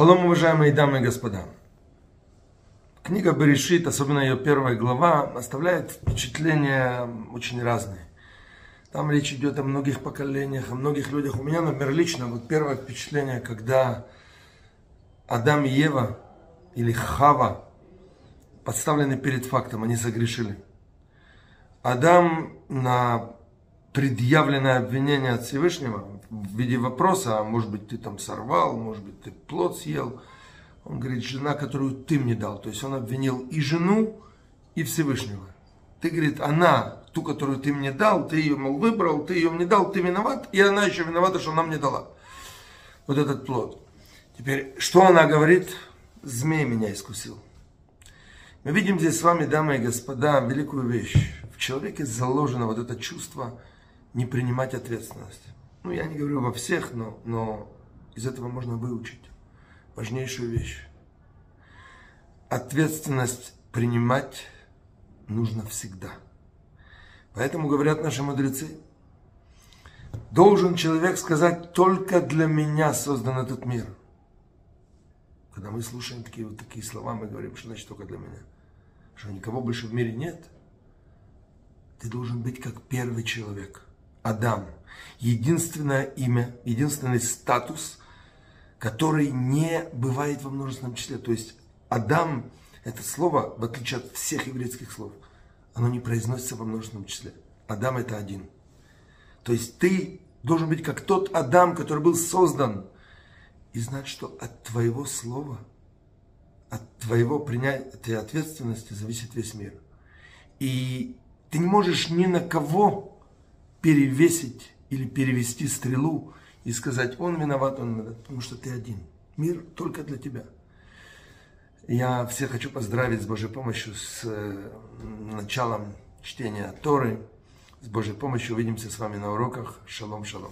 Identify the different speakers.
Speaker 1: Шалом, уважаемые дамы и господа. Книга Берешит, особенно ее первая глава, оставляет впечатления очень разные. Там речь идет о многих поколениях, о многих людях. У меня, например, лично, вот первое впечатление, когда Адам и Ева, или Хава, подставлены перед фактом, они согрешили. Адам на предъявленное обвинение от Всевышнего в виде вопроса, а может быть ты там сорвал, может быть ты плод съел. Он говорит, жена, которую ты мне дал. То есть он обвинил и жену, и Всевышнего. Ты, говорит, она, ту, которую ты мне дал, ты ее, мол, выбрал, ты ее мне дал, ты виноват, и она еще виновата, что она мне дала. Вот этот плод. Теперь, что она говорит? Змей меня искусил. Мы видим здесь с вами, дамы и господа, великую вещь. В человеке заложено вот это чувство не принимать ответственность. Ну, я не говорю во всех, но, но из этого можно выучить важнейшую вещь. Ответственность принимать нужно всегда. Поэтому говорят наши мудрецы, должен человек сказать, только для меня создан этот мир. Когда мы слушаем такие вот такие слова, мы говорим, что значит только для меня. Что никого больше в мире нет. Ты должен быть как первый человек – Адам. Единственное имя, единственный статус, который не бывает во множественном числе. То есть Адам, это слово, в отличие от всех еврейских слов, оно не произносится во множественном числе. Адам это один. То есть ты должен быть как тот Адам, который был создан. И знать, что от твоего слова, от твоего принятия ответственности зависит весь мир. И ты не можешь ни на кого перевесить или перевести стрелу и сказать, он виноват, он виноват, потому что ты один. Мир только для тебя. Я всех хочу поздравить с Божьей помощью, с э, началом чтения Торы. С Божьей помощью увидимся с вами на уроках. Шалом, шалом.